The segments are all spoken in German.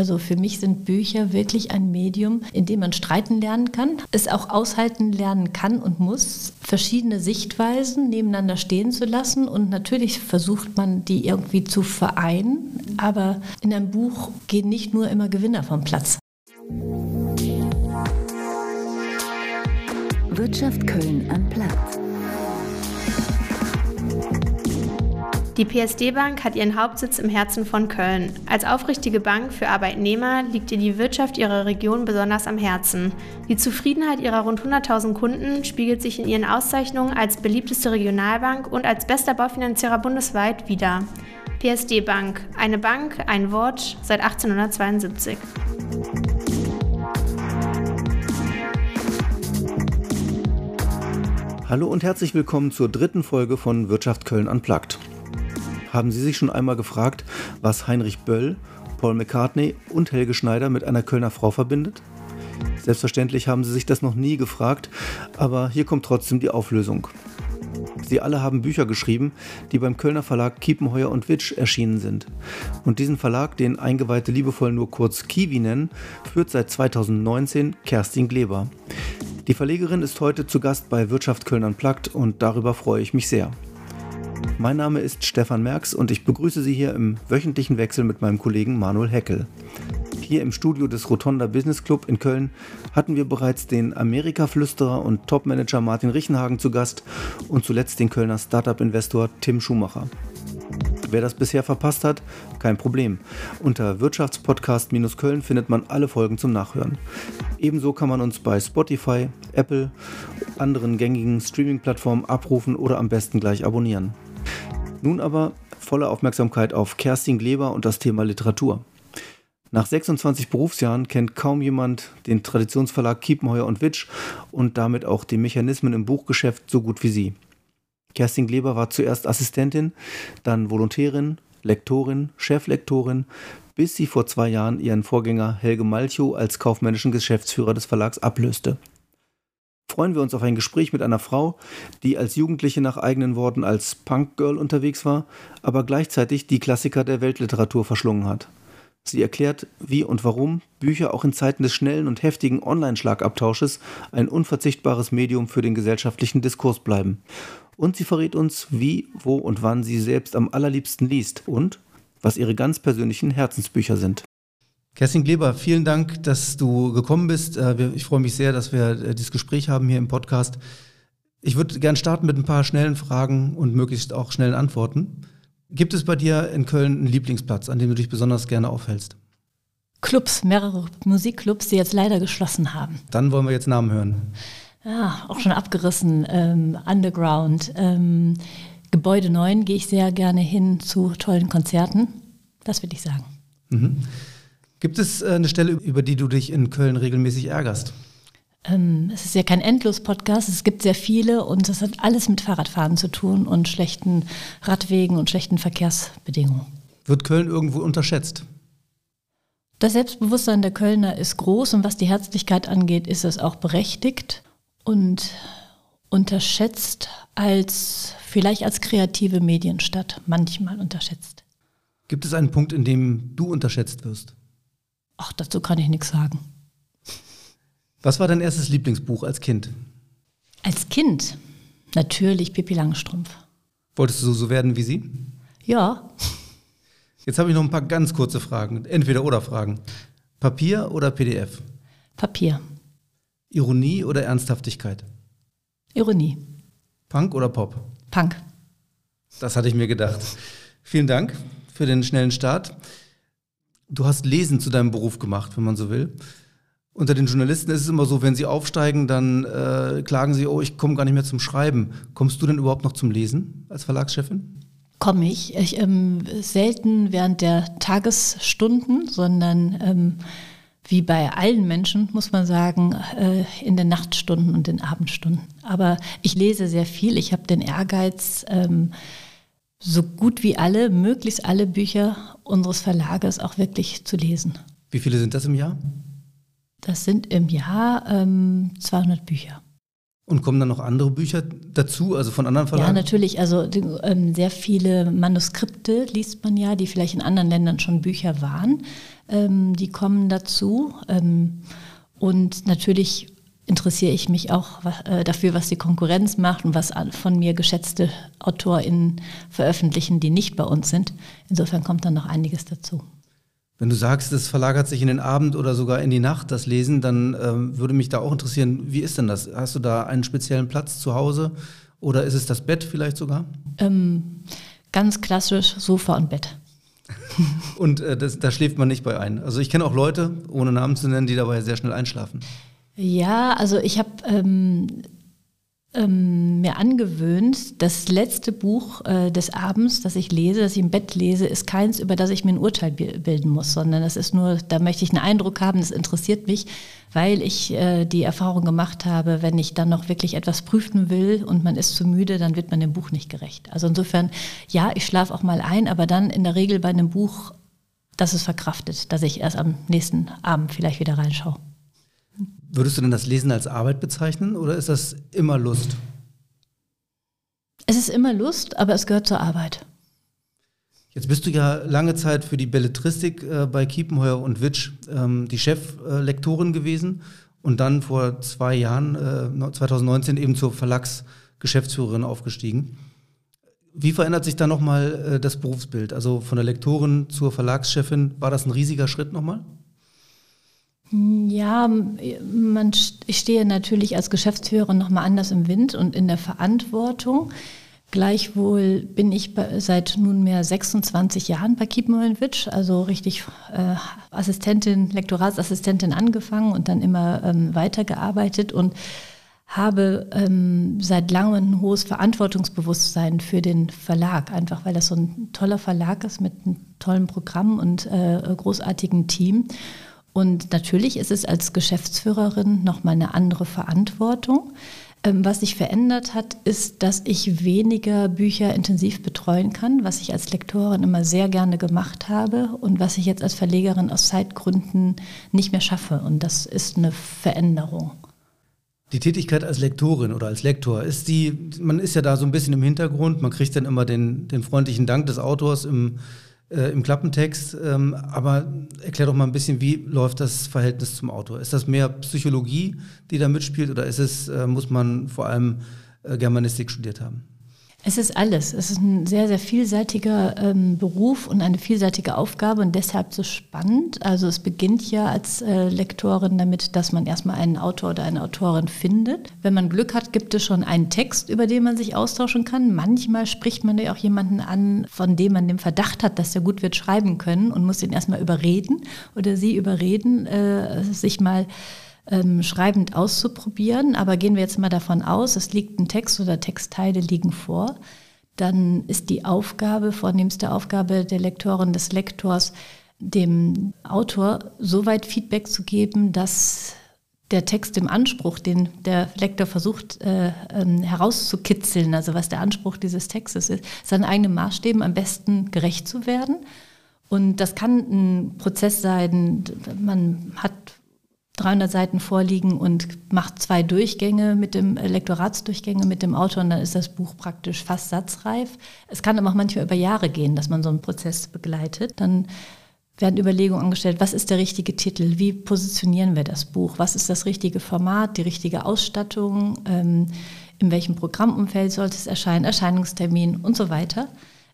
Also für mich sind Bücher wirklich ein Medium, in dem man streiten lernen kann, es auch aushalten lernen kann und muss, verschiedene Sichtweisen nebeneinander stehen zu lassen und natürlich versucht man, die irgendwie zu vereinen, aber in einem Buch gehen nicht nur immer Gewinner vom Platz. Wirtschaft Köln am Platz. Die PSD Bank hat ihren Hauptsitz im Herzen von Köln. Als aufrichtige Bank für Arbeitnehmer liegt ihr die Wirtschaft ihrer Region besonders am Herzen. Die Zufriedenheit ihrer rund 100.000 Kunden spiegelt sich in ihren Auszeichnungen als beliebteste Regionalbank und als bester Baufinanzierer bundesweit wider. PSD Bank, eine Bank, ein Wort seit 1872. Hallo und herzlich willkommen zur dritten Folge von Wirtschaft Köln Unplugged. Haben Sie sich schon einmal gefragt, was Heinrich Böll, Paul McCartney und Helge Schneider mit einer Kölner Frau verbindet? Selbstverständlich haben Sie sich das noch nie gefragt, aber hier kommt trotzdem die Auflösung. Sie alle haben Bücher geschrieben, die beim Kölner Verlag Kiepenheuer und Witsch erschienen sind. Und diesen Verlag, den Eingeweihte liebevoll nur kurz Kiwi nennen, führt seit 2019 Kerstin Gleber. Die Verlegerin ist heute zu Gast bei Wirtschaft Köln Unplugged und darüber freue ich mich sehr. Mein Name ist Stefan Merks und ich begrüße Sie hier im wöchentlichen Wechsel mit meinem Kollegen Manuel Heckel. Hier im Studio des Rotonda Business Club in Köln hatten wir bereits den Amerika-Flüsterer und Topmanager Martin Richenhagen zu Gast und zuletzt den Kölner Startup-Investor Tim Schumacher. Wer das bisher verpasst hat, kein Problem. Unter Wirtschaftspodcast-Köln findet man alle Folgen zum Nachhören. Ebenso kann man uns bei Spotify, Apple, anderen gängigen Streaming-Plattformen abrufen oder am besten gleich abonnieren. Nun aber volle Aufmerksamkeit auf Kerstin Gleber und das Thema Literatur. Nach 26 Berufsjahren kennt kaum jemand den Traditionsverlag Kiepenheuer und Witsch und damit auch die Mechanismen im Buchgeschäft so gut wie sie. Kerstin Gleber war zuerst Assistentin, dann Volontärin, Lektorin, Cheflektorin, bis sie vor zwei Jahren ihren Vorgänger Helge Malchow als kaufmännischen Geschäftsführer des Verlags ablöste freuen wir uns auf ein Gespräch mit einer Frau, die als Jugendliche nach eigenen Worten als Punk-Girl unterwegs war, aber gleichzeitig die Klassiker der Weltliteratur verschlungen hat. Sie erklärt, wie und warum Bücher auch in Zeiten des schnellen und heftigen Online-Schlagabtausches ein unverzichtbares Medium für den gesellschaftlichen Diskurs bleiben. Und sie verrät uns, wie, wo und wann sie selbst am allerliebsten liest und was ihre ganz persönlichen Herzensbücher sind. Kerstin Gleber, vielen Dank, dass du gekommen bist. Äh, ich freue mich sehr, dass wir äh, dieses Gespräch haben hier im Podcast. Ich würde gerne starten mit ein paar schnellen Fragen und möglichst auch schnellen Antworten. Gibt es bei dir in Köln einen Lieblingsplatz, an dem du dich besonders gerne aufhältst? Clubs, mehrere Musikclubs, die jetzt leider geschlossen haben. Dann wollen wir jetzt Namen hören. Ja, auch schon abgerissen. Ähm, Underground. Ähm, Gebäude 9 gehe ich sehr gerne hin zu tollen Konzerten. Das würde ich sagen. Mhm. Gibt es äh, eine Stelle, über die du dich in Köln regelmäßig ärgerst? Ähm, es ist ja kein Endlos-Podcast, es gibt sehr viele und das hat alles mit Fahrradfahren zu tun und schlechten Radwegen und schlechten Verkehrsbedingungen. Wird Köln irgendwo unterschätzt? Das Selbstbewusstsein der Kölner ist groß und was die Herzlichkeit angeht, ist es auch berechtigt und unterschätzt als vielleicht als kreative Medienstadt, manchmal unterschätzt. Gibt es einen Punkt, in dem du unterschätzt wirst? Ach, dazu kann ich nichts sagen. Was war dein erstes Lieblingsbuch als Kind? Als Kind? Natürlich Pippi Langstrumpf. Wolltest du so werden wie sie? Ja. Jetzt habe ich noch ein paar ganz kurze Fragen. Entweder oder Fragen. Papier oder PDF? Papier. Ironie oder Ernsthaftigkeit? Ironie. Punk oder Pop? Punk. Das hatte ich mir gedacht. Vielen Dank für den schnellen Start du hast Lesen zu deinem Beruf gemacht, wenn man so will. Unter den Journalisten ist es immer so, wenn sie aufsteigen, dann äh, klagen sie, oh, ich komme gar nicht mehr zum Schreiben. Kommst du denn überhaupt noch zum Lesen als Verlagschefin? Komme ich. ich ähm, selten während der Tagesstunden, sondern ähm, wie bei allen Menschen, muss man sagen, äh, in den Nachtstunden und den Abendstunden. Aber ich lese sehr viel. Ich habe den Ehrgeiz, ähm, so gut wie alle, möglichst alle Bücher unseres Verlages auch wirklich zu lesen. Wie viele sind das im Jahr? Das sind im Jahr ähm, 200 Bücher. Und kommen dann noch andere Bücher dazu, also von anderen Verlagen? Ja, natürlich. Also ähm, sehr viele Manuskripte liest man ja, die vielleicht in anderen Ländern schon Bücher waren. Ähm, die kommen dazu. Ähm, und natürlich interessiere ich mich auch äh, dafür, was die Konkurrenz macht und was von mir geschätzte AutorInnen veröffentlichen, die nicht bei uns sind. Insofern kommt dann noch einiges dazu. Wenn du sagst, es verlagert sich in den Abend oder sogar in die Nacht, das Lesen, dann ähm, würde mich da auch interessieren, wie ist denn das? Hast du da einen speziellen Platz zu Hause oder ist es das Bett vielleicht sogar? Ähm, ganz klassisch Sofa und Bett. und äh, das, da schläft man nicht bei ein. Also ich kenne auch Leute, ohne Namen zu nennen, die dabei sehr schnell einschlafen. Ja, also ich habe ähm, ähm, mir angewöhnt, das letzte Buch äh, des Abends, das ich lese, das ich im Bett lese, ist keins, über das ich mir ein Urteil bilden muss, sondern das ist nur, da möchte ich einen Eindruck haben, das interessiert mich, weil ich äh, die Erfahrung gemacht habe, wenn ich dann noch wirklich etwas prüfen will und man ist zu müde, dann wird man dem Buch nicht gerecht. Also insofern, ja, ich schlafe auch mal ein, aber dann in der Regel bei einem Buch, das ist verkraftet, dass ich erst am nächsten Abend vielleicht wieder reinschaue. Würdest du denn das Lesen als Arbeit bezeichnen oder ist das immer Lust? Es ist immer Lust, aber es gehört zur Arbeit. Jetzt bist du ja lange Zeit für die Belletristik äh, bei Kiepenheuer und Witsch ähm, die Cheflektorin gewesen und dann vor zwei Jahren, äh, 2019, eben zur Verlagsgeschäftsführerin aufgestiegen. Wie verändert sich da nochmal äh, das Berufsbild? Also von der Lektorin zur Verlagschefin, war das ein riesiger Schritt nochmal? Ja, man, ich stehe natürlich als Geschäftsführerin nochmal anders im Wind und in der Verantwortung. Gleichwohl bin ich seit nunmehr 26 Jahren bei Kiepenheuenwitsch, also richtig äh, Assistentin, Lektoratsassistentin angefangen und dann immer ähm, weitergearbeitet und habe ähm, seit langem ein hohes Verantwortungsbewusstsein für den Verlag, einfach weil das so ein toller Verlag ist mit einem tollen Programm und äh, großartigen Team. Und natürlich ist es als Geschäftsführerin nochmal eine andere Verantwortung. Ähm, was sich verändert hat, ist, dass ich weniger Bücher intensiv betreuen kann, was ich als Lektorin immer sehr gerne gemacht habe und was ich jetzt als Verlegerin aus Zeitgründen nicht mehr schaffe. Und das ist eine Veränderung. Die Tätigkeit als Lektorin oder als Lektor, ist die, man ist ja da so ein bisschen im Hintergrund, man kriegt dann immer den, den freundlichen Dank des Autors im äh, im Klappentext. Ähm, aber erklär doch mal ein bisschen, wie läuft das Verhältnis zum Autor? Ist das mehr Psychologie, die da mitspielt, oder ist es, äh, muss man vor allem äh, Germanistik studiert haben? Es ist alles. Es ist ein sehr, sehr vielseitiger ähm, Beruf und eine vielseitige Aufgabe und deshalb so spannend. Also es beginnt ja als äh, Lektorin damit, dass man erstmal einen Autor oder eine Autorin findet. Wenn man Glück hat, gibt es schon einen Text, über den man sich austauschen kann. Manchmal spricht man ja auch jemanden an, von dem man den Verdacht hat, dass er gut wird schreiben können und muss ihn erstmal überreden oder sie überreden, äh, sich mal ähm, schreibend auszuprobieren. Aber gehen wir jetzt mal davon aus, es liegt ein Text oder Textteile liegen vor, dann ist die Aufgabe, vornehmste Aufgabe der Lektorin, des Lektors, dem Autor so weit Feedback zu geben, dass der Text im Anspruch, den der Lektor versucht äh, äh, herauszukitzeln, also was der Anspruch dieses Textes ist, seinen eigenen Maßstäben am besten gerecht zu werden. Und das kann ein Prozess sein, man hat 300 Seiten vorliegen und macht zwei Durchgänge mit dem äh, Lektoratsdurchgänge mit dem Autor und dann ist das Buch praktisch fast satzreif. Es kann aber auch manchmal über Jahre gehen, dass man so einen Prozess begleitet. Dann werden Überlegungen angestellt, was ist der richtige Titel, wie positionieren wir das Buch, was ist das richtige Format, die richtige Ausstattung, ähm, in welchem Programmumfeld sollte es erscheinen, Erscheinungstermin und so weiter.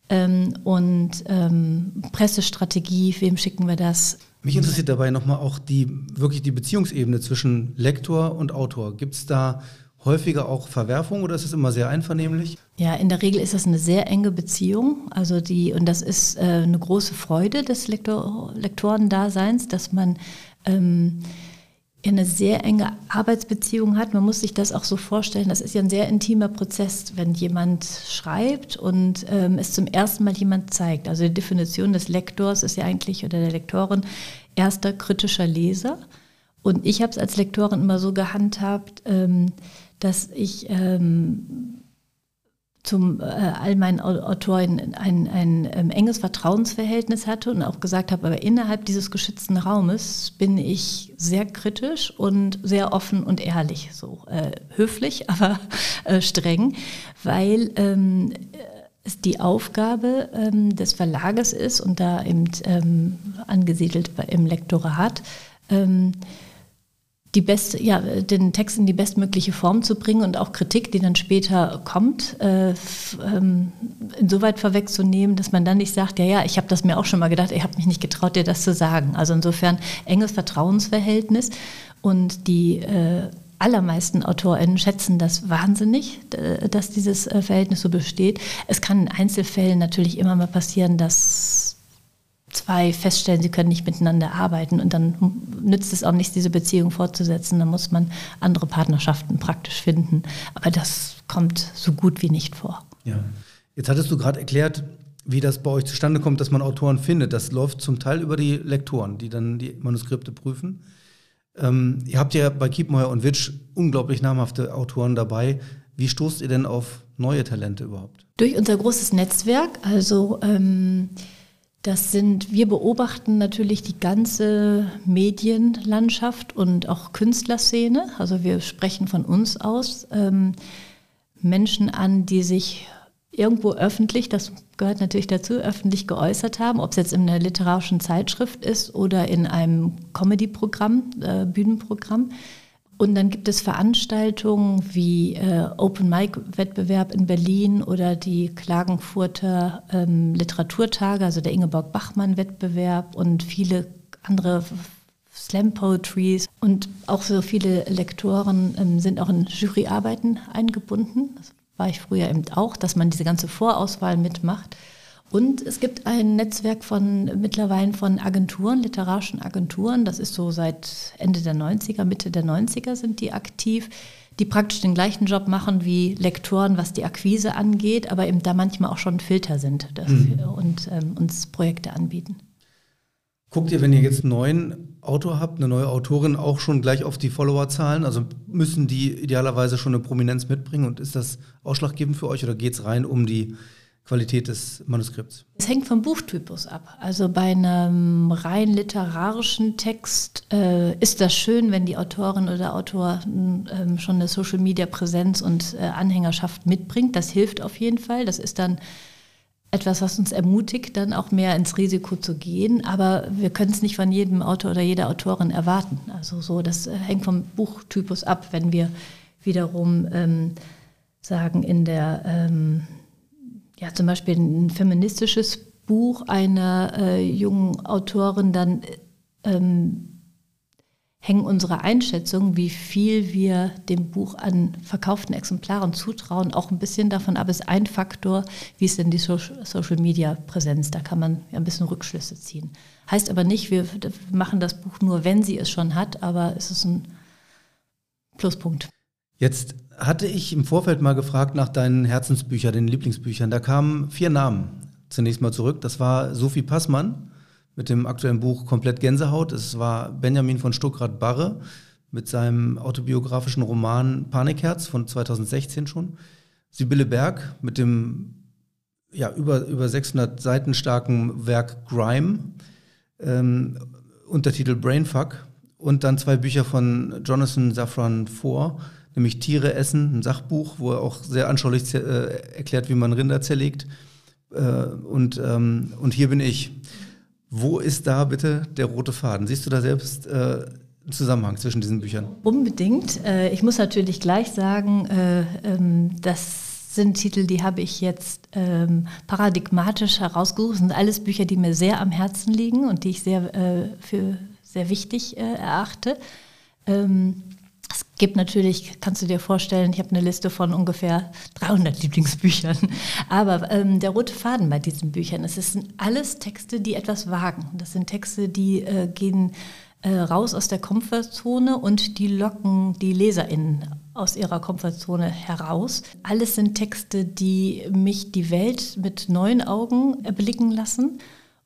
Ähm, und ähm, Pressestrategie, wem schicken wir das? Mich interessiert dabei nochmal auch die wirklich die Beziehungsebene zwischen Lektor und Autor. Gibt es da häufiger auch Verwerfungen oder ist es immer sehr einvernehmlich? Ja, in der Regel ist das eine sehr enge Beziehung. Also die, und das ist äh, eine große Freude des Lektor, Lektorendaseins, dass man ähm, eine sehr enge Arbeitsbeziehung hat. Man muss sich das auch so vorstellen. Das ist ja ein sehr intimer Prozess, wenn jemand schreibt und ähm, es zum ersten Mal jemand zeigt. Also die Definition des Lektors ist ja eigentlich oder der Lektorin erster kritischer Leser. Und ich habe es als Lektorin immer so gehandhabt, ähm, dass ich ähm, zum äh, all meinen Autoren ein, ein, ein ähm, enges Vertrauensverhältnis hatte und auch gesagt habe, aber innerhalb dieses geschützten Raumes bin ich sehr kritisch und sehr offen und ehrlich, so äh, höflich, aber äh, streng, weil ähm, es die Aufgabe ähm, des Verlages ist und da eben ähm, angesiedelt im Lektorat, ähm, die beste, ja, den Text in die bestmögliche Form zu bringen und auch Kritik, die dann später kommt, äh, ähm, insoweit vorwegzunehmen, dass man dann nicht sagt, ja, ja, ich habe das mir auch schon mal gedacht, ich habe mich nicht getraut, dir das zu sagen. Also insofern enges Vertrauensverhältnis und die äh, allermeisten AutorInnen schätzen das wahnsinnig, dass dieses äh, Verhältnis so besteht. Es kann in Einzelfällen natürlich immer mal passieren, dass zwei feststellen, sie können nicht miteinander arbeiten und dann nützt es auch nichts, diese Beziehung fortzusetzen. Dann muss man andere Partnerschaften praktisch finden. Aber das kommt so gut wie nicht vor. Ja. Jetzt hattest du gerade erklärt, wie das bei euch zustande kommt, dass man Autoren findet. Das läuft zum Teil über die Lektoren, die dann die Manuskripte prüfen. Ähm, ihr habt ja bei Kiepenheuer und Witsch unglaublich namhafte Autoren dabei. Wie stoßt ihr denn auf neue Talente überhaupt? Durch unser großes Netzwerk. Also ähm, das sind, wir beobachten natürlich die ganze Medienlandschaft und auch Künstlerszene. Also wir sprechen von uns aus ähm, Menschen an, die sich irgendwo öffentlich, das gehört natürlich dazu, öffentlich geäußert haben, ob es jetzt in einer literarischen Zeitschrift ist oder in einem Comedy-Programm, äh, Bühnenprogramm. Und dann gibt es Veranstaltungen wie äh, Open Mic Wettbewerb in Berlin oder die Klagenfurter ähm, Literaturtage, also der Ingeborg Bachmann Wettbewerb und viele andere Slam Poetries und auch so viele Lektoren ähm, sind auch in Juryarbeiten eingebunden. Das war ich früher eben auch, dass man diese ganze Vorauswahl mitmacht. Und es gibt ein Netzwerk von mittlerweile von Agenturen, literarischen Agenturen. Das ist so seit Ende der 90er, Mitte der 90er sind die aktiv, die praktisch den gleichen Job machen wie Lektoren, was die Akquise angeht, aber eben da manchmal auch schon Filter sind mhm. und ähm, uns Projekte anbieten. Guckt ihr, wenn ihr jetzt einen neuen Autor habt, eine neue Autorin, auch schon gleich auf die Followerzahlen? Also müssen die idealerweise schon eine Prominenz mitbringen und ist das ausschlaggebend für euch oder geht es rein um die Qualität des Manuskripts? Es hängt vom Buchtypus ab. Also bei einem rein literarischen Text äh, ist das schön, wenn die Autorin oder Autor äh, schon eine Social-Media-Präsenz und äh, Anhängerschaft mitbringt. Das hilft auf jeden Fall. Das ist dann etwas, was uns ermutigt, dann auch mehr ins Risiko zu gehen. Aber wir können es nicht von jedem Autor oder jeder Autorin erwarten. Also so, das äh, hängt vom Buchtypus ab. Wenn wir wiederum ähm, sagen, in der ähm, ja, zum Beispiel ein feministisches Buch einer äh, jungen Autorin, dann ähm, hängen unsere Einschätzungen, wie viel wir dem Buch an verkauften Exemplaren zutrauen, auch ein bisschen davon ab, ist ein Faktor, wie ist denn die Social Media Präsenz. Da kann man ja ein bisschen Rückschlüsse ziehen. Heißt aber nicht, wir machen das Buch nur, wenn sie es schon hat, aber es ist ein Pluspunkt. Jetzt hatte ich im Vorfeld mal gefragt nach deinen Herzensbüchern, den Lieblingsbüchern. Da kamen vier Namen zunächst mal zurück. Das war Sophie Passmann mit dem aktuellen Buch Komplett Gänsehaut. Es war Benjamin von Stuckrad-Barre mit seinem autobiografischen Roman Panikherz von 2016 schon. Sibylle Berg mit dem ja, über, über 600 Seiten starken Werk Grime, ähm, Untertitel Brainfuck und dann zwei Bücher von Jonathan Safran Foer, nämlich Tiere essen, ein Sachbuch, wo er auch sehr anschaulich äh, erklärt, wie man Rinder zerlegt. Äh, und, ähm, und hier bin ich. Wo ist da bitte der rote Faden? Siehst du da selbst äh, einen Zusammenhang zwischen diesen Büchern? Unbedingt. Äh, ich muss natürlich gleich sagen, äh, ähm, das sind Titel, die habe ich jetzt ähm, paradigmatisch herausgesucht. Das sind alles Bücher, die mir sehr am Herzen liegen und die ich sehr äh, für sehr wichtig äh, erachte. Ähm, es gibt natürlich, kannst du dir vorstellen, ich habe eine Liste von ungefähr 300 Lieblingsbüchern. Aber ähm, der rote Faden bei diesen Büchern, es sind alles Texte, die etwas wagen. Das sind Texte, die äh, gehen äh, raus aus der Komfortzone und die locken die LeserInnen aus ihrer Komfortzone heraus. Alles sind Texte, die mich die Welt mit neuen Augen erblicken lassen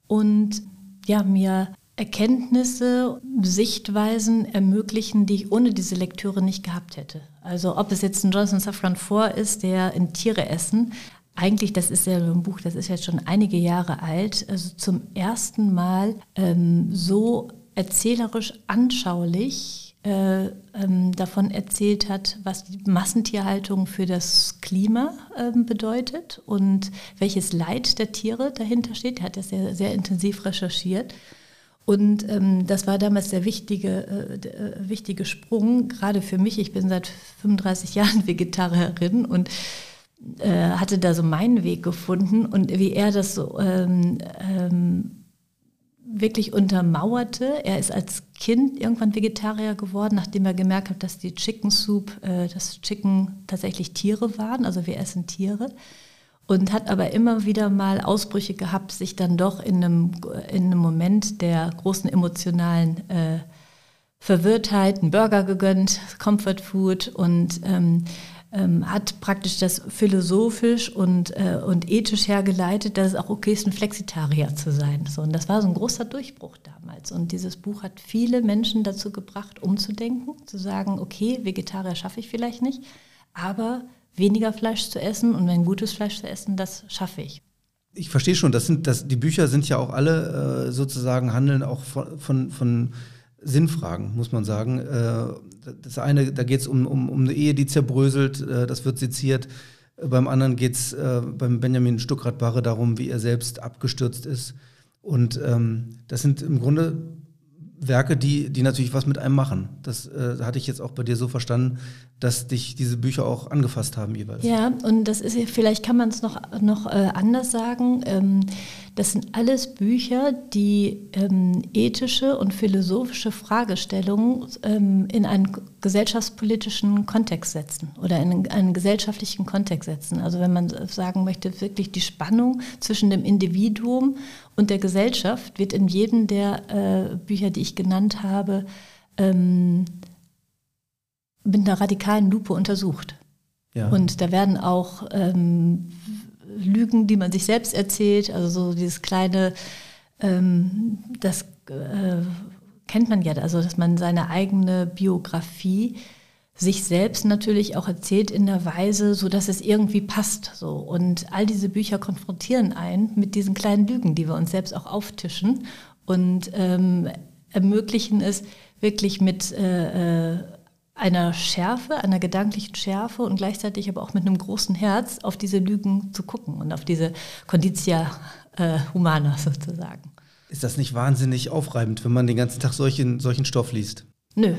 und ja, mir Erkenntnisse, Sichtweisen ermöglichen, die ich ohne diese Lektüre nicht gehabt hätte. Also ob es jetzt ein Jonathan Safran Foer ist, der in Tiere essen, eigentlich, das ist ja ein Buch, das ist jetzt schon einige Jahre alt, also zum ersten Mal ähm, so erzählerisch anschaulich äh, ähm, davon erzählt hat, was die Massentierhaltung für das Klima äh, bedeutet und welches Leid der Tiere dahinter steht. Er hat das sehr, sehr intensiv recherchiert. Und ähm, das war damals der wichtige, äh, äh, wichtige Sprung, gerade für mich. Ich bin seit 35 Jahren Vegetarierin und äh, hatte da so meinen Weg gefunden und wie er das so ähm, ähm, wirklich untermauerte. Er ist als Kind irgendwann Vegetarier geworden, nachdem er gemerkt hat, dass die Chicken Soup, äh, das Chicken tatsächlich Tiere waren, also wir essen Tiere. Und hat aber immer wieder mal Ausbrüche gehabt, sich dann doch in einem, in einem Moment der großen emotionalen äh, Verwirrtheit einen Burger gegönnt, Comfort Food und ähm, ähm, hat praktisch das philosophisch und, äh, und ethisch hergeleitet, dass es auch okay ist, ein Flexitarier zu sein. So, und das war so ein großer Durchbruch damals. Und dieses Buch hat viele Menschen dazu gebracht, umzudenken, zu sagen, okay, Vegetarier schaffe ich vielleicht nicht, aber weniger Fleisch zu essen und wenn gutes Fleisch zu essen, das schaffe ich. Ich verstehe schon, das sind, das, die Bücher sind ja auch alle äh, sozusagen handeln auch von, von, von Sinnfragen, muss man sagen. Äh, das eine, da geht es um, um, um eine Ehe, die zerbröselt, äh, das wird seziert. Beim anderen geht es äh, beim Benjamin Stuckrad-Barre darum, wie er selbst abgestürzt ist. Und ähm, das sind im Grunde Werke, die, die natürlich was mit einem machen. Das äh, hatte ich jetzt auch bei dir so verstanden, dass dich diese Bücher auch angefasst haben jeweils. Ja, und das ist vielleicht kann man es noch, noch äh, anders sagen. Ähm, das sind alles Bücher, die ähm, ethische und philosophische Fragestellungen ähm, in einen gesellschaftspolitischen Kontext setzen oder in einen gesellschaftlichen Kontext setzen. Also wenn man sagen möchte, wirklich die Spannung zwischen dem Individuum und der Gesellschaft wird in jedem der äh, Bücher, die ich genannt habe, ähm, mit einer radikalen Lupe untersucht. Ja. Und da werden auch ähm, Lügen, die man sich selbst erzählt, also so dieses kleine, ähm, das äh, kennt man ja, also dass man seine eigene Biografie sich selbst natürlich auch erzählt in der Weise, so dass es irgendwie passt. So. Und all diese Bücher konfrontieren einen mit diesen kleinen Lügen, die wir uns selbst auch auftischen und ähm, ermöglichen es wirklich mit äh, äh einer Schärfe, einer gedanklichen Schärfe und gleichzeitig aber auch mit einem großen Herz auf diese Lügen zu gucken und auf diese Conditia äh, Humana sozusagen. Ist das nicht wahnsinnig aufreibend, wenn man den ganzen Tag solchen, solchen Stoff liest? Nö,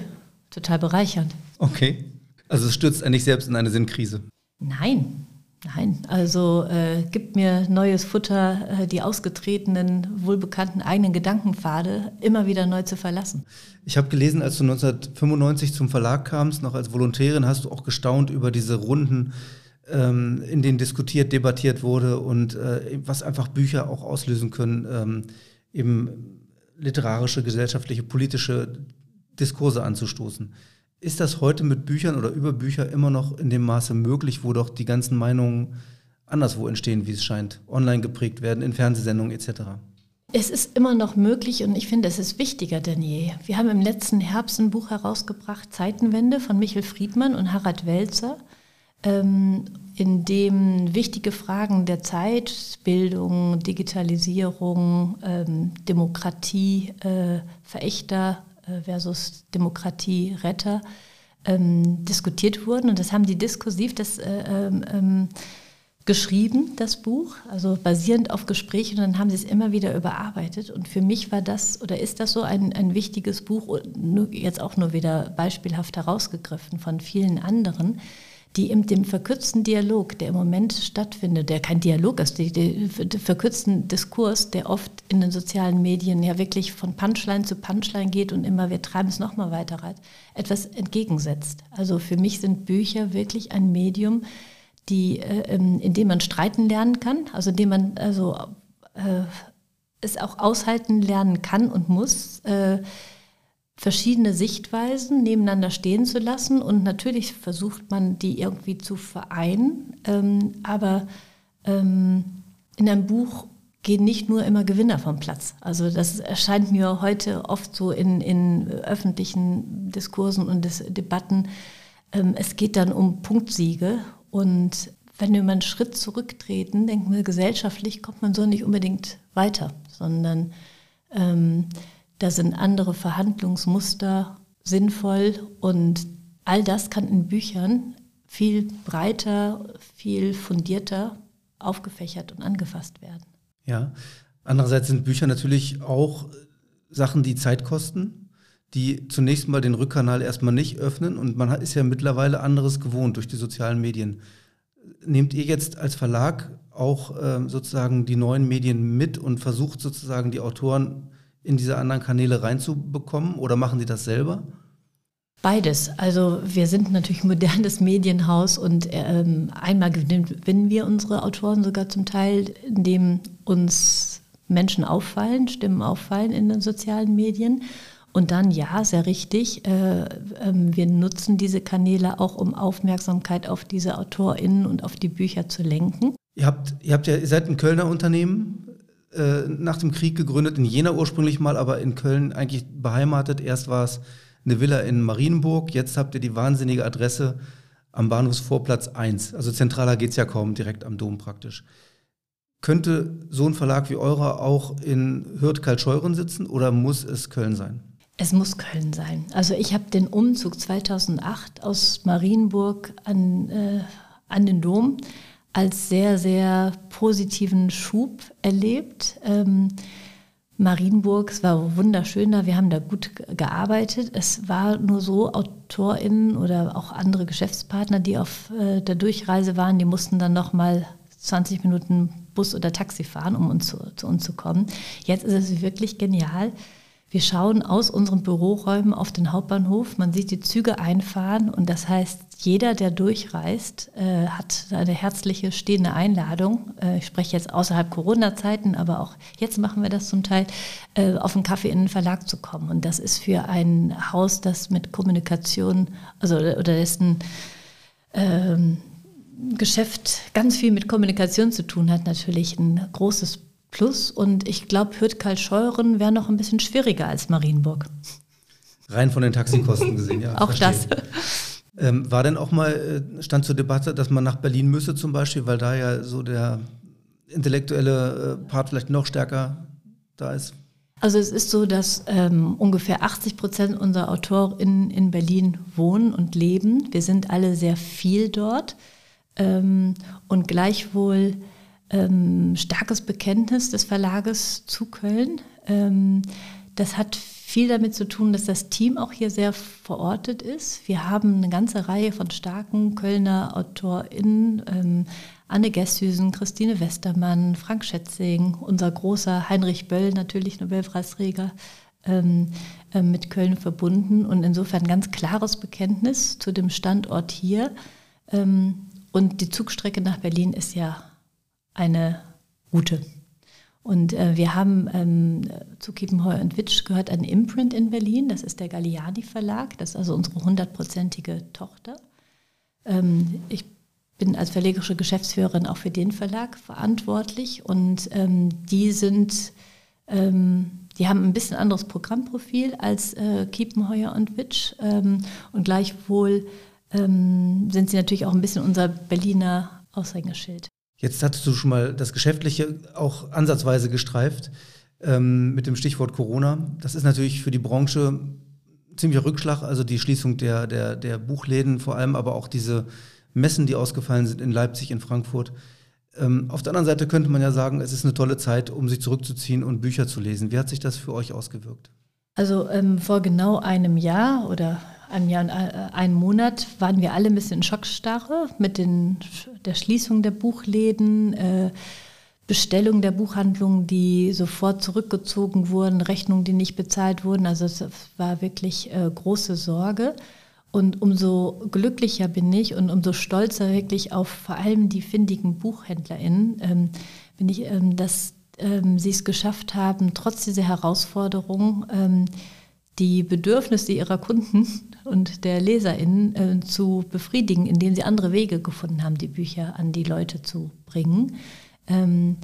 total bereichernd. Okay. Also es stürzt eigentlich selbst in eine Sinnkrise. Nein, Nein, also äh, gibt mir neues Futter, äh, die ausgetretenen, wohlbekannten eigenen Gedankenpfade immer wieder neu zu verlassen. Ich habe gelesen, als du 1995 zum Verlag kamst, noch als Volontärin, hast du auch gestaunt über diese Runden, ähm, in denen diskutiert, debattiert wurde und äh, was einfach Bücher auch auslösen können, ähm, eben literarische, gesellschaftliche, politische Diskurse anzustoßen. Ist das heute mit Büchern oder über Bücher immer noch in dem Maße möglich, wo doch die ganzen Meinungen anderswo entstehen, wie es scheint, online geprägt werden, in Fernsehsendungen etc.? Es ist immer noch möglich und ich finde, es ist wichtiger denn je. Wir haben im letzten Herbst ein Buch herausgebracht, Zeitenwende von Michel Friedmann und Harald Welzer, ähm, in dem wichtige Fragen der Zeit, Bildung, Digitalisierung, ähm, Demokratie, äh, Verächter versus Demokratie-Retter ähm, diskutiert wurden. Und das haben die diskursiv das, äh, ähm, ähm, geschrieben, das Buch, also basierend auf Gesprächen. Und dann haben sie es immer wieder überarbeitet. Und für mich war das oder ist das so ein, ein wichtiges Buch, jetzt auch nur wieder beispielhaft herausgegriffen von vielen anderen die im dem verkürzten Dialog, der im Moment stattfindet, der kein Dialog ist, der verkürzten Diskurs, der oft in den sozialen Medien ja wirklich von Punchline zu Punchline geht und immer wir treiben es nochmal weiter rein, etwas entgegensetzt. Also für mich sind Bücher wirklich ein Medium, die, äh, ähm, in dem man streiten lernen kann, also in dem man also äh, es auch aushalten lernen kann und muss. Äh, verschiedene Sichtweisen nebeneinander stehen zu lassen. Und natürlich versucht man, die irgendwie zu vereinen. Ähm, aber ähm, in einem Buch gehen nicht nur immer Gewinner vom Platz. Also das erscheint mir heute oft so in, in öffentlichen Diskursen und Dis Debatten. Ähm, es geht dann um Punktsiege und wenn wir mal einen Schritt zurücktreten, denken wir, gesellschaftlich kommt man so nicht unbedingt weiter, sondern ähm, da sind andere Verhandlungsmuster sinnvoll und all das kann in Büchern viel breiter, viel fundierter aufgefächert und angefasst werden. Ja, andererseits sind Bücher natürlich auch Sachen, die Zeit kosten, die zunächst mal den Rückkanal erstmal nicht öffnen und man ist ja mittlerweile anderes gewohnt durch die sozialen Medien. Nehmt ihr jetzt als Verlag auch äh, sozusagen die neuen Medien mit und versucht sozusagen die Autoren in diese anderen Kanäle reinzubekommen oder machen die das selber? Beides. Also wir sind natürlich ein modernes Medienhaus und ähm, einmal gewinnen wir unsere Autoren sogar zum Teil, indem uns Menschen auffallen, Stimmen auffallen in den sozialen Medien. Und dann, ja, sehr richtig, äh, äh, wir nutzen diese Kanäle auch, um Aufmerksamkeit auf diese AutorInnen und auf die Bücher zu lenken. Ihr habt, ihr habt ja, ihr seid ein Kölner Unternehmen, äh, nach dem Krieg gegründet, in Jena ursprünglich mal, aber in Köln eigentlich beheimatet. Erst war es eine Villa in Marienburg. Jetzt habt ihr die wahnsinnige Adresse am Bahnhofsvorplatz 1. Also zentraler geht es ja kaum, direkt am Dom praktisch. Könnte so ein Verlag wie eurer auch in Hürth-Kaltscheuren sitzen oder muss es Köln sein? Es muss Köln sein. Also ich habe den Umzug 2008 aus Marienburg an, äh, an den Dom als sehr, sehr positiven Schub erlebt. Ähm, Marienburg, es war wunderschön da, wir haben da gut gearbeitet. Es war nur so, AutorInnen oder auch andere Geschäftspartner, die auf äh, der Durchreise waren, die mussten dann nochmal 20 Minuten Bus oder Taxi fahren, um uns zu, zu uns zu kommen. Jetzt ist es wirklich genial. Wir schauen aus unseren Büroräumen auf den Hauptbahnhof. Man sieht die Züge einfahren und das heißt, jeder, der durchreist, äh, hat eine herzliche stehende Einladung. Äh, ich spreche jetzt außerhalb Corona-Zeiten, aber auch jetzt machen wir das zum Teil, äh, auf einen Kaffee in den Verlag zu kommen. Und das ist für ein Haus, das mit Kommunikation, also oder dessen ähm, Geschäft ganz viel mit Kommunikation zu tun hat, natürlich ein großes Plus. Und ich glaube, Hürth-Karl-Scheuren wäre noch ein bisschen schwieriger als Marienburg. Rein von den Taxikosten gesehen, ja. auch verstehe. das. Ähm, war denn auch mal, äh, stand zur Debatte, dass man nach Berlin müsse zum Beispiel, weil da ja so der intellektuelle äh, Part vielleicht noch stärker da ist? Also es ist so, dass ähm, ungefähr 80 Prozent unserer AutorInnen in Berlin wohnen und leben. Wir sind alle sehr viel dort ähm, und gleichwohl ähm, starkes Bekenntnis des Verlages zu Köln. Ähm, das hat viel damit zu tun, dass das Team auch hier sehr verortet ist. Wir haben eine ganze Reihe von starken Kölner AutorInnen, ähm, Anne Gessüsen, Christine Westermann, Frank Schätzing, unser großer Heinrich Böll, natürlich Nobelpreisträger, ähm, äh, mit Köln verbunden und insofern ganz klares Bekenntnis zu dem Standort hier. Ähm, und die Zugstrecke nach Berlin ist ja eine gute. Und äh, wir haben ähm, zu Kiepenheuer und Witsch gehört ein Imprint in Berlin, das ist der Galliani Verlag, das ist also unsere hundertprozentige Tochter. Ähm, ich bin als verlegerische Geschäftsführerin auch für den Verlag verantwortlich und ähm, die sind, ähm, die haben ein bisschen anderes Programmprofil als äh, Kiepenheuer und Witsch ähm, und gleichwohl ähm, sind sie natürlich auch ein bisschen unser Berliner Aushängeschild. Jetzt hattest du schon mal das Geschäftliche auch ansatzweise gestreift ähm, mit dem Stichwort Corona. Das ist natürlich für die Branche ziemlicher Rückschlag, also die Schließung der, der, der Buchläden vor allem, aber auch diese Messen, die ausgefallen sind in Leipzig, in Frankfurt. Ähm, auf der anderen Seite könnte man ja sagen, es ist eine tolle Zeit, um sich zurückzuziehen und Bücher zu lesen. Wie hat sich das für euch ausgewirkt? Also ähm, vor genau einem Jahr oder einem Jahr und äh, einem Monat waren wir alle ein bisschen in Schockstarre mit den, der Schließung der Buchläden, äh, Bestellung der Buchhandlungen, die sofort zurückgezogen wurden, Rechnungen, die nicht bezahlt wurden. Also es war wirklich äh, große Sorge. Und umso glücklicher bin ich und umso stolzer wirklich auf vor allem die findigen BuchhändlerInnen ähm, bin ich, ähm, dass ähm, sie es geschafft haben, trotz dieser Herausforderung ähm, die Bedürfnisse ihrer Kunden und der LeserInnen äh, zu befriedigen, indem sie andere Wege gefunden haben, die Bücher an die Leute zu bringen. Ähm,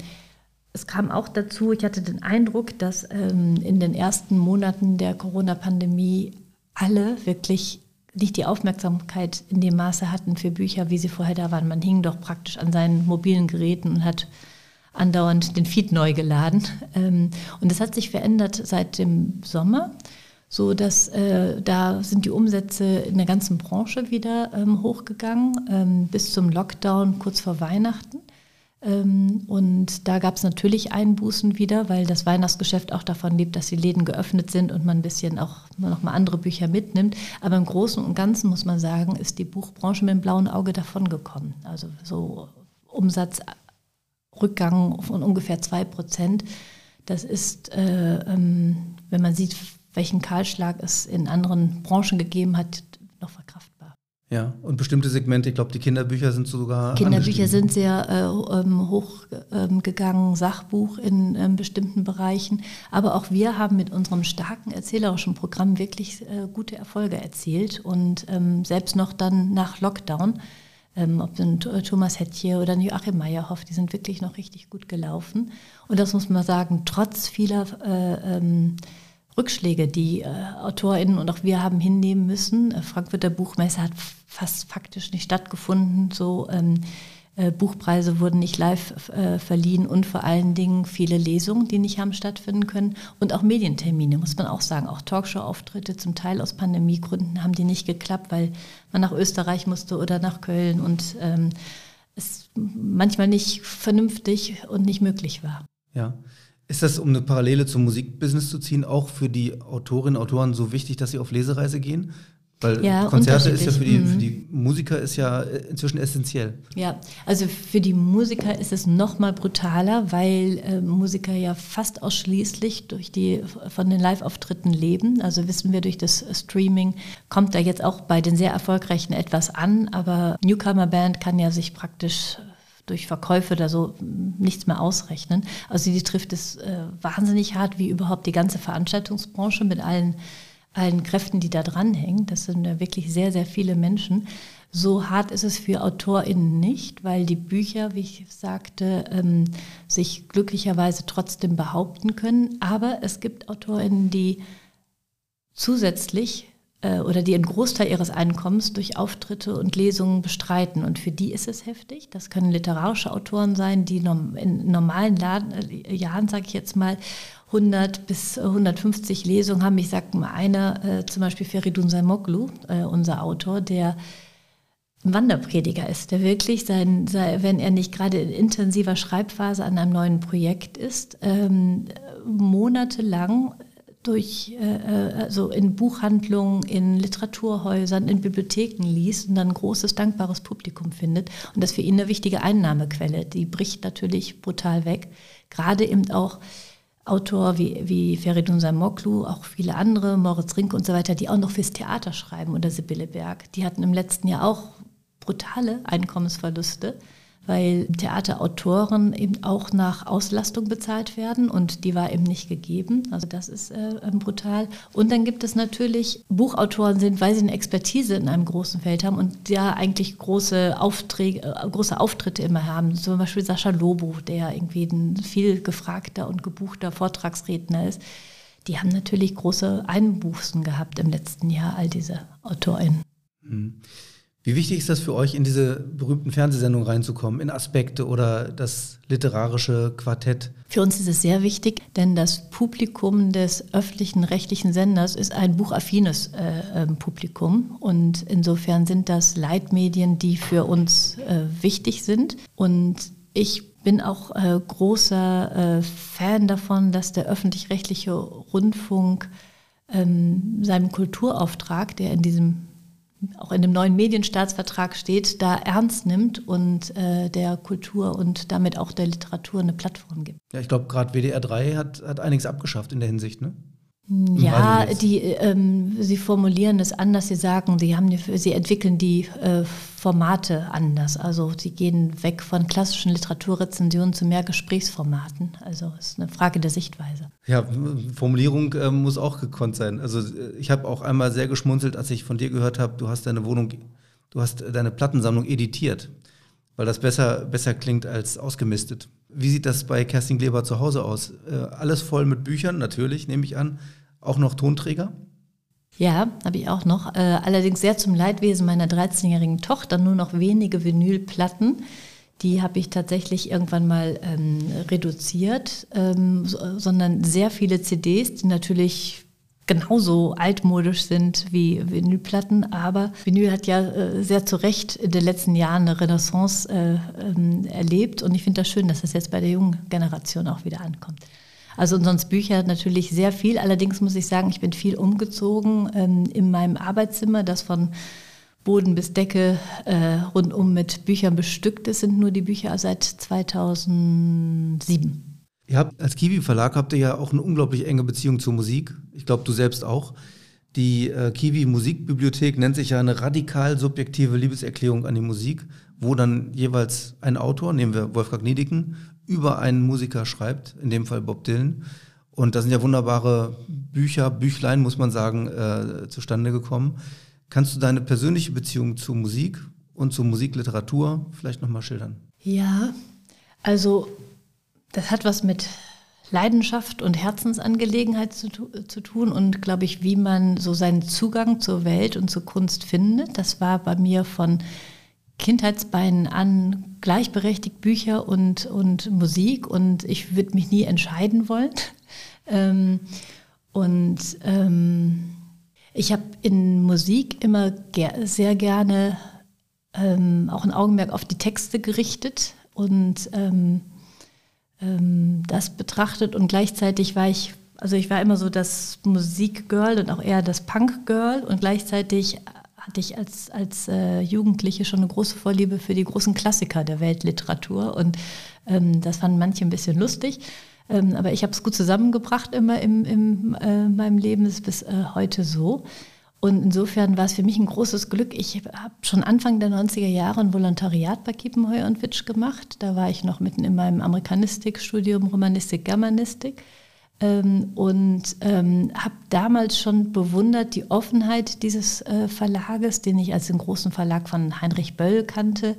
es kam auch dazu, ich hatte den Eindruck, dass ähm, in den ersten Monaten der Corona-Pandemie alle wirklich nicht die Aufmerksamkeit in dem Maße hatten für Bücher, wie sie vorher da waren. Man hing doch praktisch an seinen mobilen Geräten und hat andauernd den Feed neu geladen. Ähm, und das hat sich verändert seit dem Sommer, so dass äh, da sind die Umsätze in der ganzen Branche wieder ähm, hochgegangen ähm, bis zum Lockdown kurz vor Weihnachten. Ähm, und da gab es natürlich Einbußen wieder, weil das Weihnachtsgeschäft auch davon lebt, dass die Läden geöffnet sind und man ein bisschen auch noch mal andere Bücher mitnimmt. Aber im Großen und Ganzen muss man sagen, ist die Buchbranche mit dem blauen Auge davongekommen. Also so Umsatzrückgang von ungefähr zwei Prozent. Das ist, äh, ähm, wenn man sieht, welchen Kahlschlag es in anderen Branchen gegeben hat, noch verkraftbar. Ja, und bestimmte Segmente, ich glaube, die Kinderbücher sind sogar. Kinderbücher sind sehr äh, ähm, hochgegangen, ähm, Sachbuch in ähm, bestimmten Bereichen. Aber auch wir haben mit unserem starken erzählerischen Programm wirklich äh, gute Erfolge erzielt. Und ähm, selbst noch dann nach Lockdown, ähm, ob ein Thomas Hettje oder Joachim Meyerhoff, die sind wirklich noch richtig gut gelaufen. Und das muss man sagen, trotz vieler. Äh, ähm, Rückschläge, die äh, AutorInnen und auch wir haben hinnehmen müssen. Äh, Frankfurter Buchmesse hat fast faktisch nicht stattgefunden. So ähm, äh, Buchpreise wurden nicht live äh, verliehen und vor allen Dingen viele Lesungen, die nicht haben stattfinden können und auch Medientermine, muss man auch sagen. Auch Talkshow-Auftritte, zum Teil aus Pandemiegründen, haben die nicht geklappt, weil man nach Österreich musste oder nach Köln und ähm, es manchmal nicht vernünftig und nicht möglich war. Ja. Ist das, um eine Parallele zum Musikbusiness zu ziehen, auch für die Autorinnen und Autoren so wichtig, dass sie auf Lesereise gehen? Weil ja, Konzerte ist ja für die, für mhm. die Musiker ist ja äh, inzwischen essentiell. Ja, also für die Musiker ist es noch mal brutaler, weil äh, Musiker ja fast ausschließlich durch die von den Live-Auftritten leben. Also wissen wir durch das Streaming kommt da jetzt auch bei den sehr erfolgreichen etwas an, aber Newcomer Band kann ja sich praktisch durch Verkäufe oder so nichts mehr ausrechnen. Also die trifft es äh, wahnsinnig hart, wie überhaupt die ganze Veranstaltungsbranche mit allen, allen Kräften, die da dranhängen. Das sind ja wirklich sehr, sehr viele Menschen. So hart ist es für AutorInnen nicht, weil die Bücher, wie ich sagte, ähm, sich glücklicherweise trotzdem behaupten können. Aber es gibt AutorInnen, die zusätzlich oder die einen Großteil ihres Einkommens durch Auftritte und Lesungen bestreiten. Und für die ist es heftig. Das können literarische Autoren sein, die in normalen äh, Jahren, sage ich jetzt mal, 100 bis 150 Lesungen haben. Ich sage mal einer, äh, zum Beispiel Feridun Saimoglu, äh, unser Autor, der ein Wanderprediger ist, der wirklich, sein, sein, wenn er nicht gerade in intensiver Schreibphase an einem neuen Projekt ist, ähm, monatelang durch, äh, also in Buchhandlungen, in Literaturhäusern, in Bibliotheken liest und dann ein großes, dankbares Publikum findet. Und das ist für ihn eine wichtige Einnahmequelle. Die bricht natürlich brutal weg. Gerade eben auch Autor wie, wie Feridun Samoklu, auch viele andere, Moritz Rinke und so weiter, die auch noch fürs Theater schreiben oder Sibylle Berg. Die hatten im letzten Jahr auch brutale Einkommensverluste weil Theaterautoren eben auch nach Auslastung bezahlt werden und die war eben nicht gegeben. Also das ist äh, brutal. Und dann gibt es natürlich Buchautoren sind, weil sie eine Expertise in einem großen Feld haben und ja eigentlich große Aufträge, äh, große Auftritte immer haben. Zum Beispiel Sascha Lobo, der irgendwie ein viel gefragter und gebuchter Vortragsredner ist. Die haben natürlich große Einbußen gehabt im letzten Jahr, all diese AutorInnen. Mhm. Wie wichtig ist das für euch, in diese berühmten Fernsehsendungen reinzukommen, in Aspekte oder das literarische Quartett? Für uns ist es sehr wichtig, denn das Publikum des öffentlichen rechtlichen Senders ist ein buchaffines äh, äh, Publikum. Und insofern sind das Leitmedien, die für uns äh, wichtig sind. Und ich bin auch äh, großer äh, Fan davon, dass der öffentlich-rechtliche Rundfunk ähm, seinem Kulturauftrag, der in diesem auch in dem neuen Medienstaatsvertrag steht, da ernst nimmt und äh, der Kultur und damit auch der Literatur eine Plattform gibt. Ja, ich glaube, gerade WDR 3 hat, hat einiges abgeschafft in der Hinsicht, ne? Ja, die, ähm, sie formulieren es anders. Sie sagen, sie, haben, sie entwickeln die äh, Formate anders. Also sie gehen weg von klassischen Literaturrezensionen zu mehr Gesprächsformaten. Also es ist eine Frage der Sichtweise. Ja, Formulierung äh, muss auch gekonnt sein. Also äh, ich habe auch einmal sehr geschmunzelt, als ich von dir gehört habe, du hast deine Wohnung, du hast deine Plattensammlung editiert, weil das besser, besser klingt als ausgemistet. Wie sieht das bei Kerstin Kleber zu Hause aus? Äh, alles voll mit Büchern, natürlich, nehme ich an. Auch noch Tonträger? Ja, habe ich auch noch. Äh, allerdings sehr zum Leidwesen meiner 13-jährigen Tochter nur noch wenige Vinylplatten. Die habe ich tatsächlich irgendwann mal ähm, reduziert, ähm, so, sondern sehr viele CDs, die natürlich genauso altmodisch sind wie Vinylplatten, aber Vinyl hat ja äh, sehr zu Recht in den letzten Jahren eine Renaissance äh, ähm, erlebt und ich finde das schön, dass das jetzt bei der jungen Generation auch wieder ankommt. Also und sonst Bücher natürlich sehr viel, allerdings muss ich sagen, ich bin viel umgezogen ähm, in meinem Arbeitszimmer, das von Boden bis Decke äh, rundum mit Büchern bestückt ist, sind nur die Bücher seit 2007. Ihr habt als Kiwi Verlag habt ihr ja auch eine unglaublich enge Beziehung zur Musik. Ich glaube, du selbst auch. Die äh, Kiwi Musikbibliothek nennt sich ja eine radikal subjektive Liebeserklärung an die Musik, wo dann jeweils ein Autor, nehmen wir Wolfgang Niediken, über einen Musiker schreibt, in dem Fall Bob Dylan. Und da sind ja wunderbare Bücher, Büchlein, muss man sagen, äh, zustande gekommen. Kannst du deine persönliche Beziehung zur Musik und zur Musikliteratur vielleicht nochmal schildern? Ja, also das hat was mit Leidenschaft und Herzensangelegenheit zu, zu tun und glaube ich, wie man so seinen Zugang zur Welt und zur Kunst findet. Das war bei mir von Kindheitsbeinen an gleichberechtigt Bücher und, und Musik und ich würde mich nie entscheiden wollen. Ähm, und ähm, ich habe in Musik immer ger sehr gerne ähm, auch ein Augenmerk auf die Texte gerichtet und ähm, ähm, das betrachtet und gleichzeitig war ich, also ich war immer so das Musikgirl und auch eher das Punkgirl und gleichzeitig hatte ich als, als äh, Jugendliche schon eine große Vorliebe für die großen Klassiker der Weltliteratur und ähm, das fanden manche ein bisschen lustig. Ähm, aber ich habe es gut zusammengebracht immer in im äh, meinem Leben, das ist bis äh, heute so. Und insofern war es für mich ein großes Glück. Ich habe schon Anfang der 90er Jahre ein Volontariat bei Kiepenheuer und Witsch gemacht. Da war ich noch mitten in meinem Amerikanistikstudium, Romanistik, Germanistik. Ähm, und ähm, habe damals schon bewundert die Offenheit dieses äh, Verlages, den ich als den großen Verlag von Heinrich Böll kannte,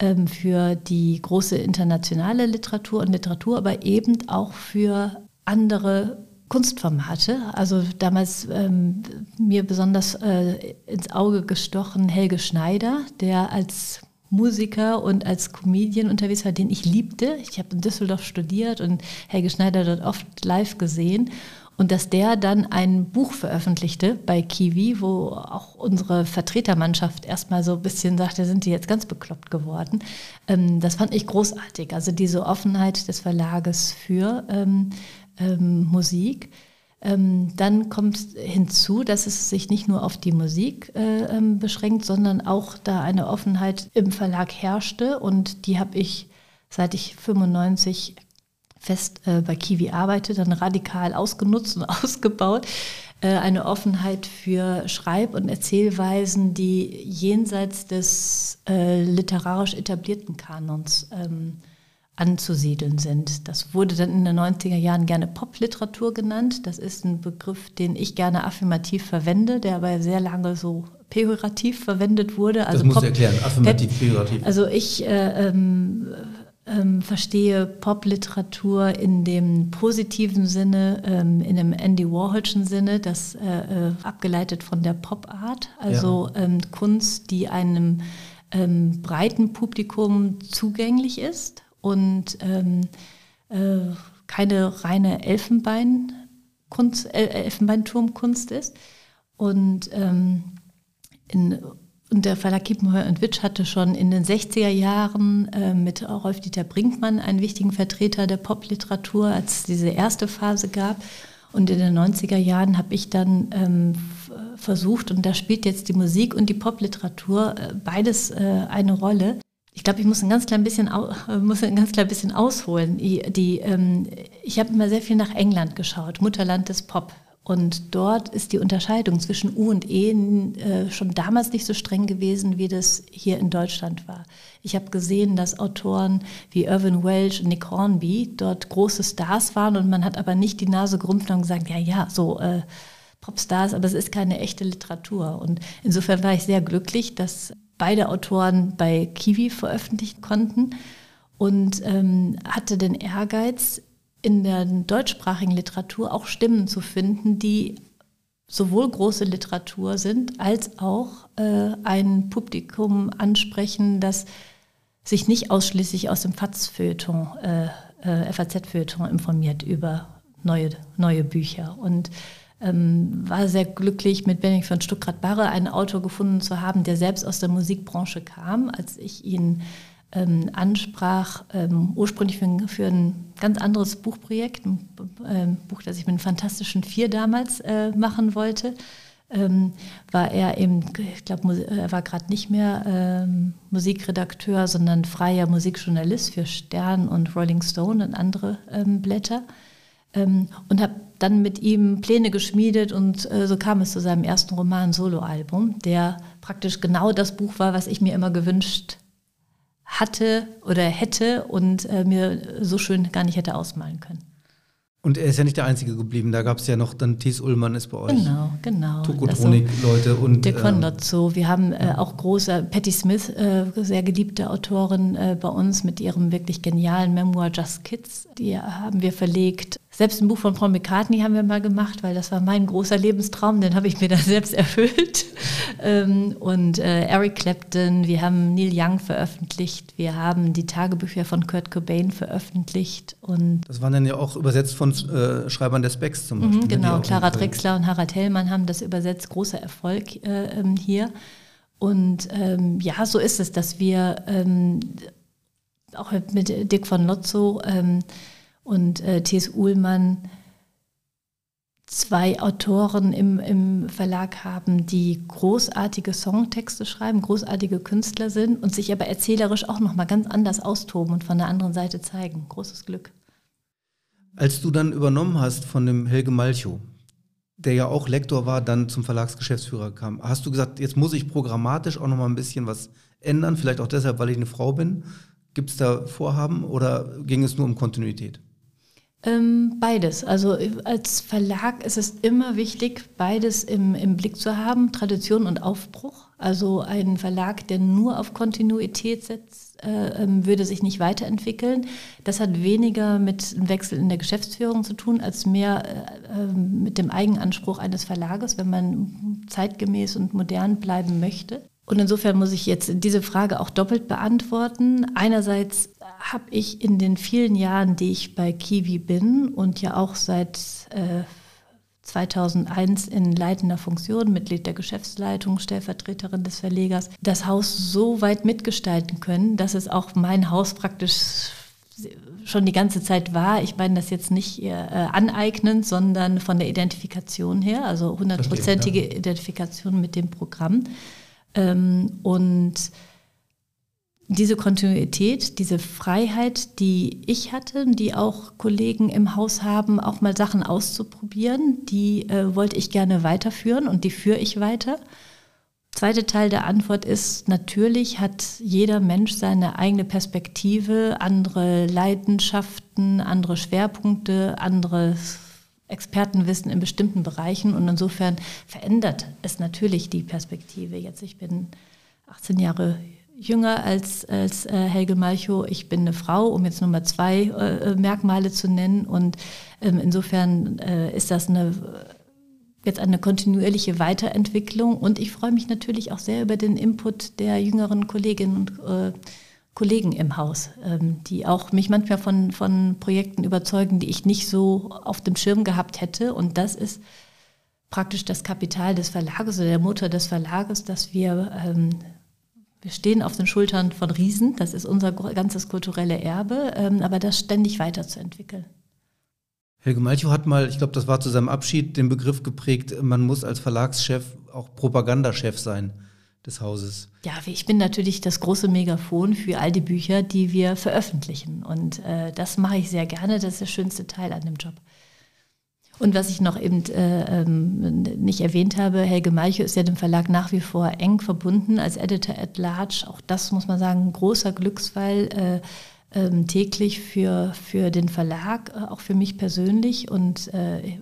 ähm, für die große internationale Literatur und Literatur, aber eben auch für andere Kunstformate. Also damals ähm, mir besonders äh, ins Auge gestochen Helge Schneider, der als Musiker und als Comedian unterwegs war, den ich liebte. Ich habe in Düsseldorf studiert und Helge Schneider dort oft live gesehen. Und dass der dann ein Buch veröffentlichte bei Kiwi, wo auch unsere Vertretermannschaft erstmal so ein bisschen sagte, sind die jetzt ganz bekloppt geworden. Ähm, das fand ich großartig. Also diese Offenheit des Verlages für ähm, ähm, Musik. Ähm, dann kommt hinzu, dass es sich nicht nur auf die Musik äh, ähm, beschränkt, sondern auch da eine Offenheit im Verlag herrschte. Und die habe ich, seit ich 95 fest äh, bei Kiwi arbeite, dann radikal ausgenutzt und ausgebaut. Äh, eine Offenheit für Schreib- und Erzählweisen, die jenseits des äh, literarisch etablierten Kanons ähm, anzusiedeln sind. Das wurde dann in den 90er Jahren gerne Popliteratur genannt. Das ist ein Begriff, den ich gerne affirmativ verwende, der aber sehr lange so pejorativ verwendet wurde. Also das musst Pop, erklären, affirmativ, pejorativ. Also ich äh, ähm, ähm, verstehe Popliteratur in dem positiven Sinne, ähm, in dem Andy Warholschen Sinne, das äh, äh, abgeleitet von der Pop-Art, also ja. ähm, Kunst, die einem ähm, breiten Publikum zugänglich ist und ähm, äh, keine reine Elfenbeinkunst, Elfenbeinturmkunst ist. Und, ähm, in, und der Verlag Kiepenheuer und Witsch hatte schon in den 60er Jahren äh, mit Rolf-Dieter Brinkmann einen wichtigen Vertreter der Popliteratur, als es diese erste Phase gab. Und in den 90er Jahren habe ich dann ähm, versucht, und da spielt jetzt die Musik und die Popliteratur äh, beides äh, eine Rolle, ich glaube, ich muss ein ganz klein bisschen, muss ein ganz klein bisschen ausholen. Die, ähm, ich habe immer sehr viel nach England geschaut, Mutterland des Pop. Und dort ist die Unterscheidung zwischen U und E äh, schon damals nicht so streng gewesen, wie das hier in Deutschland war. Ich habe gesehen, dass Autoren wie Irvin Welsh und Nick Hornby dort große Stars waren und man hat aber nicht die Nase gerümpft und gesagt, ja, ja, so äh, Popstars, aber es ist keine echte Literatur. Und insofern war ich sehr glücklich, dass beide Autoren bei Kiwi veröffentlichen konnten. und ähm, hatte den Ehrgeiz, in der deutschsprachigen Literatur auch Stimmen zu finden, die sowohl große Literatur sind, als auch äh, ein Publikum ansprechen, das sich nicht ausschließlich aus dem FATS-Feuilleton, äh, äh, FAZ-Feuilleton informiert über neue, neue Bücher. Und ähm, war sehr glücklich, mit Benedikt von Stuckrad-Barre einen Autor gefunden zu haben, der selbst aus der Musikbranche kam. Als ich ihn ähm, ansprach, ähm, ursprünglich für, für, ein ganz anderes Buchprojekt, ein ähm, Buch, das ich mit den Fantastischen Vier damals äh, machen wollte, ähm, war er eben, ich glaube, er war gerade nicht mehr ähm, Musikredakteur, sondern freier Musikjournalist für Stern und Rolling Stone und andere ähm, Blätter. und habe dann mit ihm Pläne geschmiedet und äh, so kam es zu seinem ersten Roman Soloalbum, der praktisch genau das Buch war, was ich mir immer gewünscht hatte oder hätte und äh, mir so schön gar nicht hätte ausmalen können. Und er ist ja nicht der Einzige geblieben. Da gab es ja noch, dann Thies Ullmann ist bei euch. Genau, genau. Tokotronik-Leute und. Der Condotzo. Ähm, Wir haben äh, auch große, Patti Smith, äh, sehr geliebte Autorin äh, bei uns mit ihrem wirklich genialen Memoir Just Kids. Die haben wir verlegt. Selbst ein Buch von Paul McCartney haben wir mal gemacht, weil das war mein großer Lebenstraum, den habe ich mir dann selbst erfüllt. Ähm, und äh, Eric Clapton, wir haben Neil Young veröffentlicht, wir haben die Tagebücher von Kurt Cobain veröffentlicht. Und das waren dann ja auch übersetzt von äh, Schreibern des Specs zum Beispiel. Mhm, genau, Clara Drexler und Harald Hellmann haben das übersetzt, großer Erfolg äh, ähm, hier. Und ähm, ja, so ist es, dass wir ähm, auch mit Dick von Lotzo ähm, und äh, T.S. Uhlmann zwei Autoren im, im Verlag haben, die großartige Songtexte schreiben, großartige Künstler sind und sich aber erzählerisch auch nochmal ganz anders austoben und von der anderen Seite zeigen. Großes Glück. Als du dann übernommen hast von dem Helge Malchow, der ja auch Lektor war, dann zum Verlagsgeschäftsführer kam, hast du gesagt, jetzt muss ich programmatisch auch nochmal ein bisschen was ändern, vielleicht auch deshalb, weil ich eine Frau bin. Gibt es da Vorhaben oder ging es nur um Kontinuität? Ähm, beides. Also als Verlag ist es immer wichtig, beides im, im Blick zu haben, Tradition und Aufbruch. Also ein Verlag, der nur auf Kontinuität setzt, äh, ähm, würde sich nicht weiterentwickeln. Das hat weniger mit einem Wechsel in der Geschäftsführung zu tun, als mehr äh, ähm, mit dem Eigenanspruch eines Verlages, wenn man zeitgemäß und modern bleiben möchte. Und insofern muss ich jetzt diese Frage auch doppelt beantworten. Einerseits habe ich in den vielen Jahren, die ich bei Kiwi bin und ja auch seit äh, 2001 in leitender Funktion, Mitglied der Geschäftsleitung, Stellvertreterin des Verlegers, das Haus so weit mitgestalten können, dass es auch mein Haus praktisch schon die ganze Zeit war. Ich meine das jetzt nicht äh, aneignend, sondern von der Identifikation her, also hundertprozentige ja. Identifikation mit dem Programm. Ähm, und diese Kontinuität, diese Freiheit, die ich hatte, die auch Kollegen im Haus haben, auch mal Sachen auszuprobieren, die äh, wollte ich gerne weiterführen und die führe ich weiter. Zweiter Teil der Antwort ist, natürlich hat jeder Mensch seine eigene Perspektive, andere Leidenschaften, andere Schwerpunkte, anderes Expertenwissen in bestimmten Bereichen und insofern verändert es natürlich die Perspektive. Jetzt, ich bin 18 Jahre jünger als, als äh, Helge Malchow. Ich bin eine Frau, um jetzt Nummer zwei äh, Merkmale zu nennen. Und ähm, insofern äh, ist das eine, jetzt eine kontinuierliche Weiterentwicklung. Und ich freue mich natürlich auch sehr über den Input der jüngeren Kolleginnen und äh, Kollegen im Haus, ähm, die auch mich manchmal von, von Projekten überzeugen, die ich nicht so auf dem Schirm gehabt hätte. Und das ist praktisch das Kapital des Verlages oder der Mutter des Verlages, dass wir ähm, wir stehen auf den Schultern von Riesen, das ist unser ganzes kulturelle Erbe, ähm, aber das ständig weiterzuentwickeln. Helge Malchow hat mal, ich glaube, das war zu seinem Abschied, den Begriff geprägt, man muss als Verlagschef auch Propagandachef sein des Hauses. Ja, ich bin natürlich das große Megafon für all die Bücher, die wir veröffentlichen. Und äh, das mache ich sehr gerne, das ist der schönste Teil an dem Job. Und was ich noch eben äh, ähm, nicht erwähnt habe, Helge Malchow ist ja dem Verlag nach wie vor eng verbunden als Editor at Large. Auch das muss man sagen, ein großer Glücksfall äh, äh, täglich für, für den Verlag, äh, auch für mich persönlich und äh,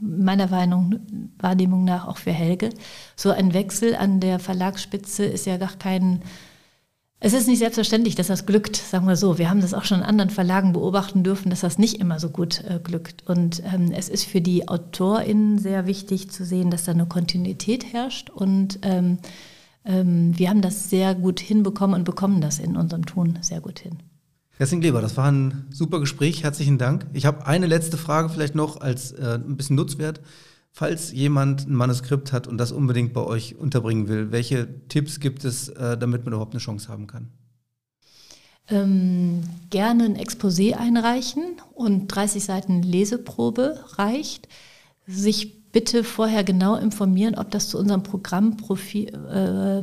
meiner Wahrnehmung nach auch für Helge. So ein Wechsel an der Verlagsspitze ist ja gar kein Es ist nicht selbstverständlich, dass das glückt, sagen wir so. Wir haben das auch schon in anderen Verlagen beobachten dürfen, dass das nicht immer so gut äh, glückt. Und ähm, es ist für die AutorInnen sehr wichtig zu sehen, dass da eine Kontinuität herrscht. Und ähm, ähm, wir haben das sehr gut hinbekommen und bekommen das in unserem Tun sehr gut hin. Kerstin Kleber, das war ein super Gespräch. Herzlichen Dank. Ich habe eine letzte Frage vielleicht noch als äh, ein bisschen Nutzwert. Falls jemand ein Manuskript hat und das unbedingt bei euch unterbringen will, welche Tipps gibt es, äh, damit man überhaupt eine Chance haben kann? Ähm, gerne ein Exposé einreichen und 30 Seiten Leseprobe reicht. Sich bitte vorher genau informieren, ob das zu unserem Programmprofil äh,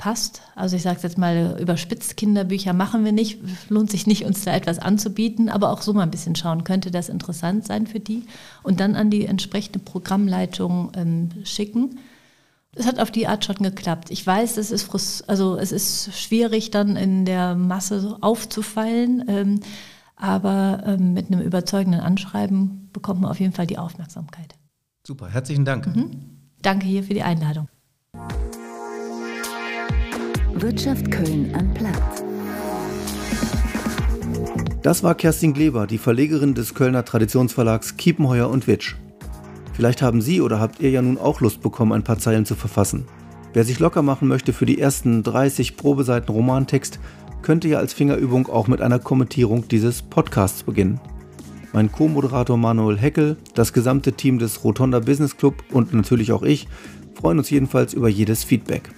passt. Also ich sage es jetzt mal überspitzt, Kinderbücher machen wir nicht, lohnt sich nicht, uns da etwas anzubieten, aber auch so mal ein bisschen schauen, könnte das interessant sein für die und dann an die entsprechende Programmleitung ähm, schicken. Es hat auf die Art schon geklappt. Ich weiß, es ist, also es ist schwierig, dann in der Masse aufzufallen, ähm, aber ähm, mit einem überzeugenden Anschreiben bekommt man auf jeden Fall die Aufmerksamkeit. Super, herzlichen Dank. Mhm. Danke hier für die Einladung. Wirtschaft Köln am Platz. Das war Kerstin Gleber, die Verlegerin des Kölner Traditionsverlags Kiepenheuer und Witsch. Vielleicht haben Sie oder habt ihr ja nun auch Lust bekommen, ein paar Zeilen zu verfassen. Wer sich locker machen möchte für die ersten 30 Probeseiten Romantext, könnte ja als Fingerübung auch mit einer Kommentierung dieses Podcasts beginnen. Mein Co-Moderator Manuel Heckel, das gesamte Team des Rotonda Business Club und natürlich auch ich freuen uns jedenfalls über jedes Feedback.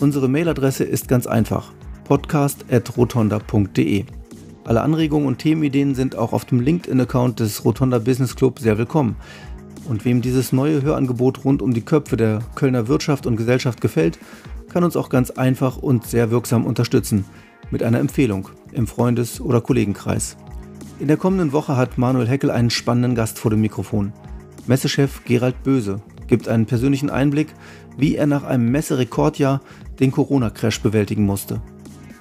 Unsere Mailadresse ist ganz einfach: podcast.rotonda.de. Alle Anregungen und Themenideen sind auch auf dem LinkedIn-Account des Rotonda Business Club sehr willkommen. Und wem dieses neue Hörangebot rund um die Köpfe der Kölner Wirtschaft und Gesellschaft gefällt, kann uns auch ganz einfach und sehr wirksam unterstützen mit einer Empfehlung im Freundes- oder Kollegenkreis. In der kommenden Woche hat Manuel Heckel einen spannenden Gast vor dem Mikrofon. Messechef Gerald Böse gibt einen persönlichen Einblick, wie er nach einem Messerekordjahr den Corona-Crash bewältigen musste.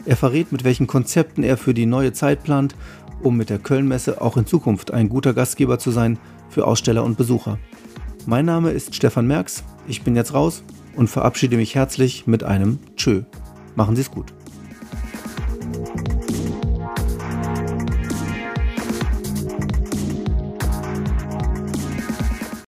Er verrät, mit welchen Konzepten er für die neue Zeit plant, um mit der Köln-Messe auch in Zukunft ein guter Gastgeber zu sein für Aussteller und Besucher. Mein Name ist Stefan Merks, ich bin jetzt raus und verabschiede mich herzlich mit einem Tschö. Machen Sie es gut.